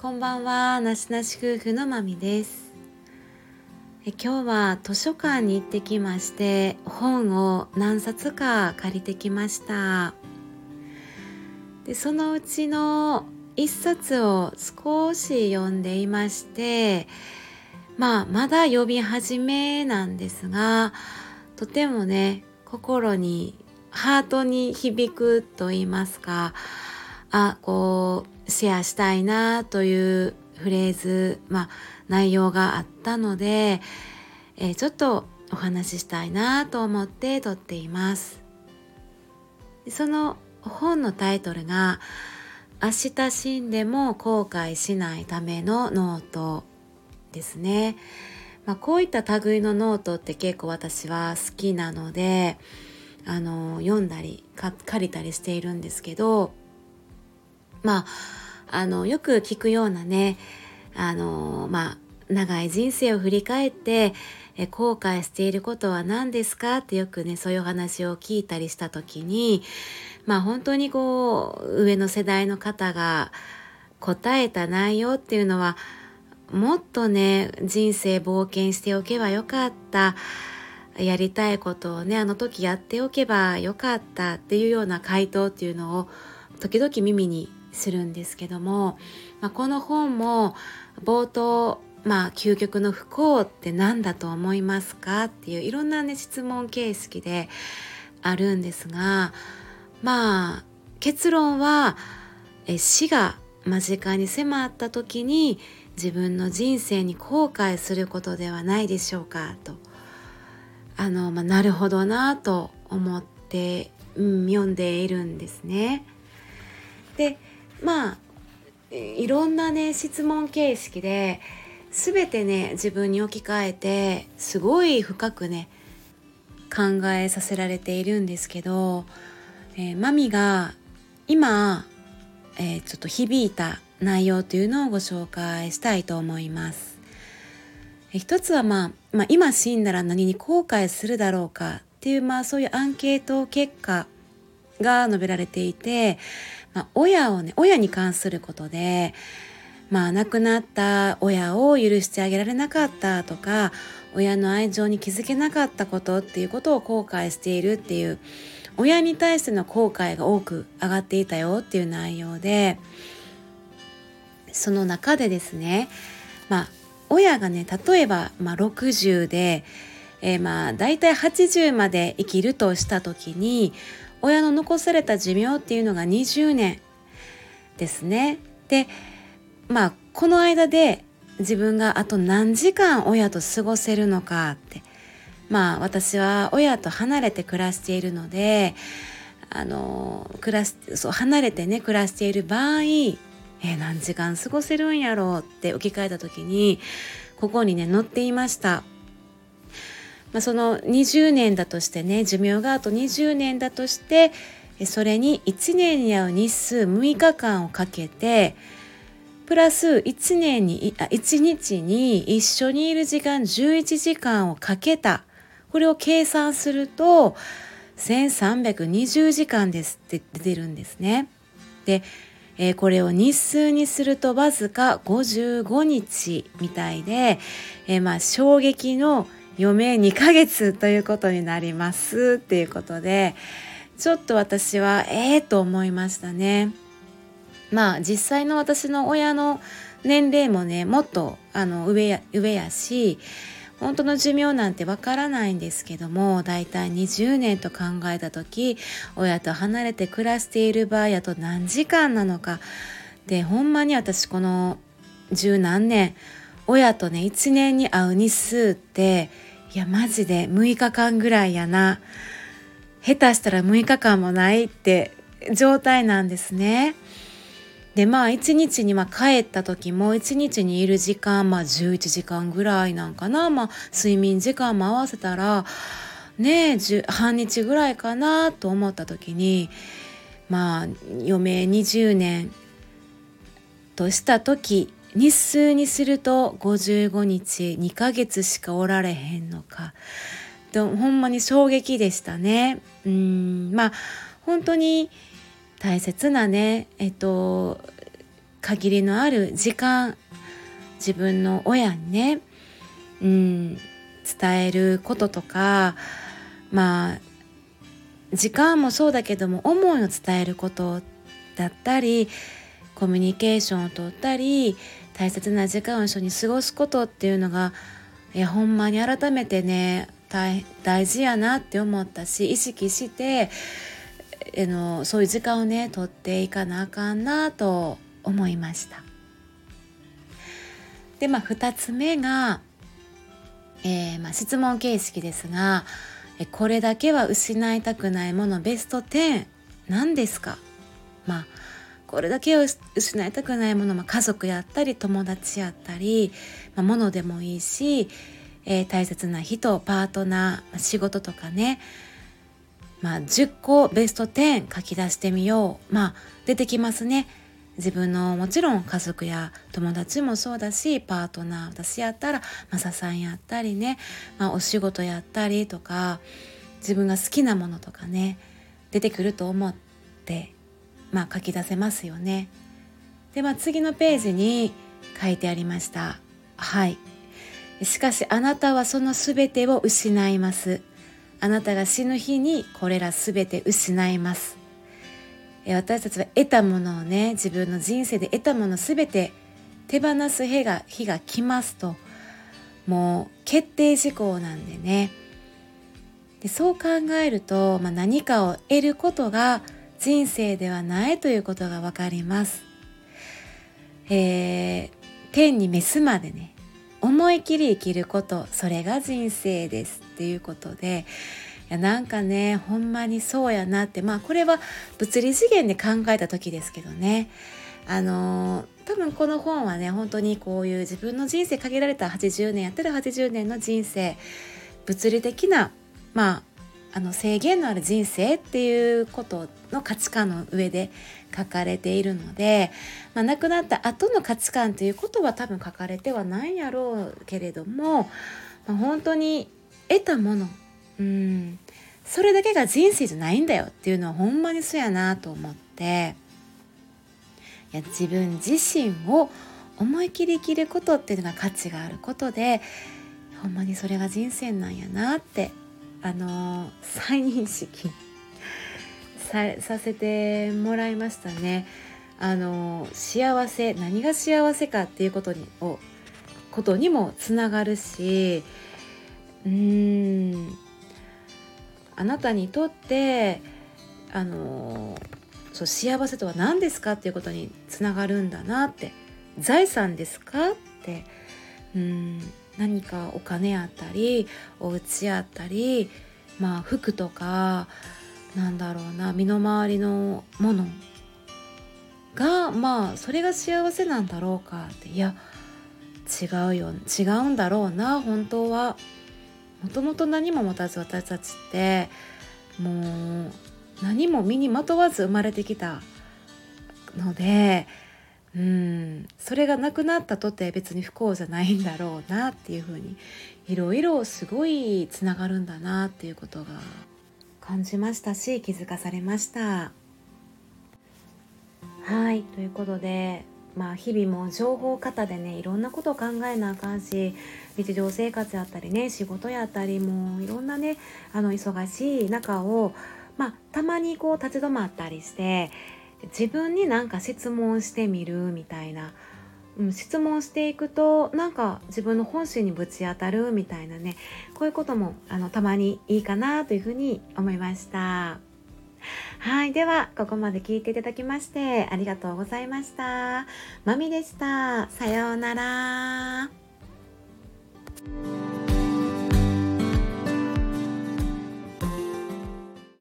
こんばんは、なしなし夫婦のまみですえ。今日は図書館に行ってきまして本を何冊か借りてきましたでそのうちの一冊を少し読んでいましてまあまだ読み始めなんですがとてもね心にハートに響くと言いますかあこうシェアしたいなというフレーズ、まあ、内容があったので、えー、ちょっとお話ししたいなと思って撮っています。その本のタイトルが「明日死んでも後悔しないためのノート」ですね、まあ、こういった類のノートって結構私は好きなのであの読んだり借りたりしているんですけどまああのよく聞くようなねあのまあ長い人生を振り返ってえ後悔していることは何ですかってよくねそういうお話を聞いたりした時にまあ本当にこう上の世代の方が答えた内容っていうのはもっとね人生冒険しておけばよかったやりたいことをねあの時やっておけばよかったっていうような回答っていうのを時々耳にするんですけども、まあ、この本も冒頭まあ究極の不幸って何だと思いますか？っていういろんなね質問形式であるんですがまあ結論はえ死が間近に迫った時に自分の人生に後悔することではないでしょうか？と。あの、まあ、なるほどなと思って、うん、読んでいるんですね。でまあいろんなね質問形式で全てね自分に置き換えてすごい深くね考えさせられているんですけど、えー、マミが今、えー、ちょっと響いた内容というのをご紹介したいと思います。え一つは、まあ、まあ今死んだら何に後悔するだろうかっていうまあそういうアンケート結果が述べられていてまあ、親をね親に関することでまあ亡くなった親を許してあげられなかったとか親の愛情に気づけなかったことっていうことを後悔しているっていう親に対しての後悔が多く上がっていたよっていう内容でその中でですねまあ親がね例えば、まあ、60で、えー、まあ大体80まで生きるとした時に親の残された寿命っていうのが20年ですね。でまあこの間で自分があと何時間親と過ごせるのかってまあ私は親と離れて暮らしているのであの暮らしそう離れてね暮らしている場合え何時間過ごせるんやろうって置き換えた時にここにね載っていましたまあ、その20年だとしてね寿命があと20年だとしてそれに1年に合う日数6日間をかけてプラス1年にあ1日に一緒にいる時間11時間をかけたこれを計算すると1320時間ですって出てるんですね。で、えー、これを日数にするとわずか55日みたいで、えー、まあ衝撃の余命2ヶ月ということになりますっていうことでちょっと私はええー、と思いましたね。まあ実際の私の親の年齢もねもっとあの上や上やし本当の寿命なんてわからないんですけどもだいたい20年と考えた時親と離れて暮らしている場合やと何時間なのかでほんまに私この十何年親とね1年に会う日数っていやマジで6日間ぐらいやな下手したら6日間もないって状態なんですね。でまあ1日にま帰った時も1日にいる時間まあ11時間ぐらいなんかなまあ睡眠時間も合わせたらねえ半日ぐらいかなと思った時にまあ余命20年とした時日数にすると55日2ヶ月しかおられへんのか。とほんまに衝撃でしたね。うんまあ本当に大切なねえっと限りのある時間自分の親にね、うん、伝えることとかまあ時間もそうだけども思いを伝えることだったりコミュニケーションをとったり大切な時間を一緒に過ごすことっていうのがいやほんまに改めてね大事やなって思ったし意識してえのそういう時間をね取っていかなあかんなと思いました。でまあ2つ目が、えー、まあ、質問形式ですがこれだけは失いたくないものベスト10何ですか？まあこれだけは失いたくないもの、まあ、家族やったり友達やったり、まあ、物でもいいし、えー、大切な人パートナー、ま、仕事とかねまあ、10個ベスト10書き出してみよう。まあ、出てきますね。自分のもちろん家族や友達もそうだしパートナー私やったらマサさんやったりね、まあ、お仕事やったりとか自分が好きなものとかね出てくると思って、まあ、書き出せますよね。で、まあ、次のページに書いてありました。はい。しかしあなたはその全てを失います。あなたが死ぬ日にこれら全て失います私たちは得たものをね自分の人生で得たもの全て手放す日が日が来ますともう決定事項なんでねでそう考えると、まあ、何かを得ることが人生ではないということが分かります。えー、天に召すまでね思い切り生きることそれが人生ですっていうことでいやなんかねほんまにそうやなってまあこれは物理次元で考えた時ですけどねあの多分この本はね本当にこういう自分の人生限られた80年やったら80年の人生物理的なまああの制限のある人生っていうことの価値観の上で書かれているので、まあ、亡くなった後の価値観ということは多分書かれてはないやろうけれども、まあ、本当に得たものうんそれだけが人生じゃないんだよっていうのはほんまにそうやなと思っていや自分自身を思い切り生きることっていうのが価値があることでほんまにそれが人生なんやなってあの再認識させてもらいましたね。あの幸せ何が幸せかっていうことにをことにもつながるしうーんあなたにとってあのそう幸せとは何ですかっていうことにつながるんだなって。財産ですかって。うん。何かお金あったりお家あったりまあ服とかなんだろうな身の回りのものがまあそれが幸せなんだろうかっていや違うよ違うんだろうな本当は。もともと何も持たず私たちってもう何も身にまとわず生まれてきたのでうん。それがなくなったとて別に不幸じゃないんだろうなっていうふうにいろいろすごいつながるんだなっていうことが感じましたし気づかされました。はい。ということでまあ日々も情報型でねいろんなことを考えなあかんし日常生活やったりね仕事やったりもういろんなねあの忙しい中をまあたまにこう立ち止まったりして自分になんか質問してみるみたいな。うん、質問していくとなんか自分の本心にぶち当たるみたいなね。こういうこともあのたまにいいかなというふうに思いました。はいではここまで聞いていただきましてありがとうございました。まみでした。さようなら。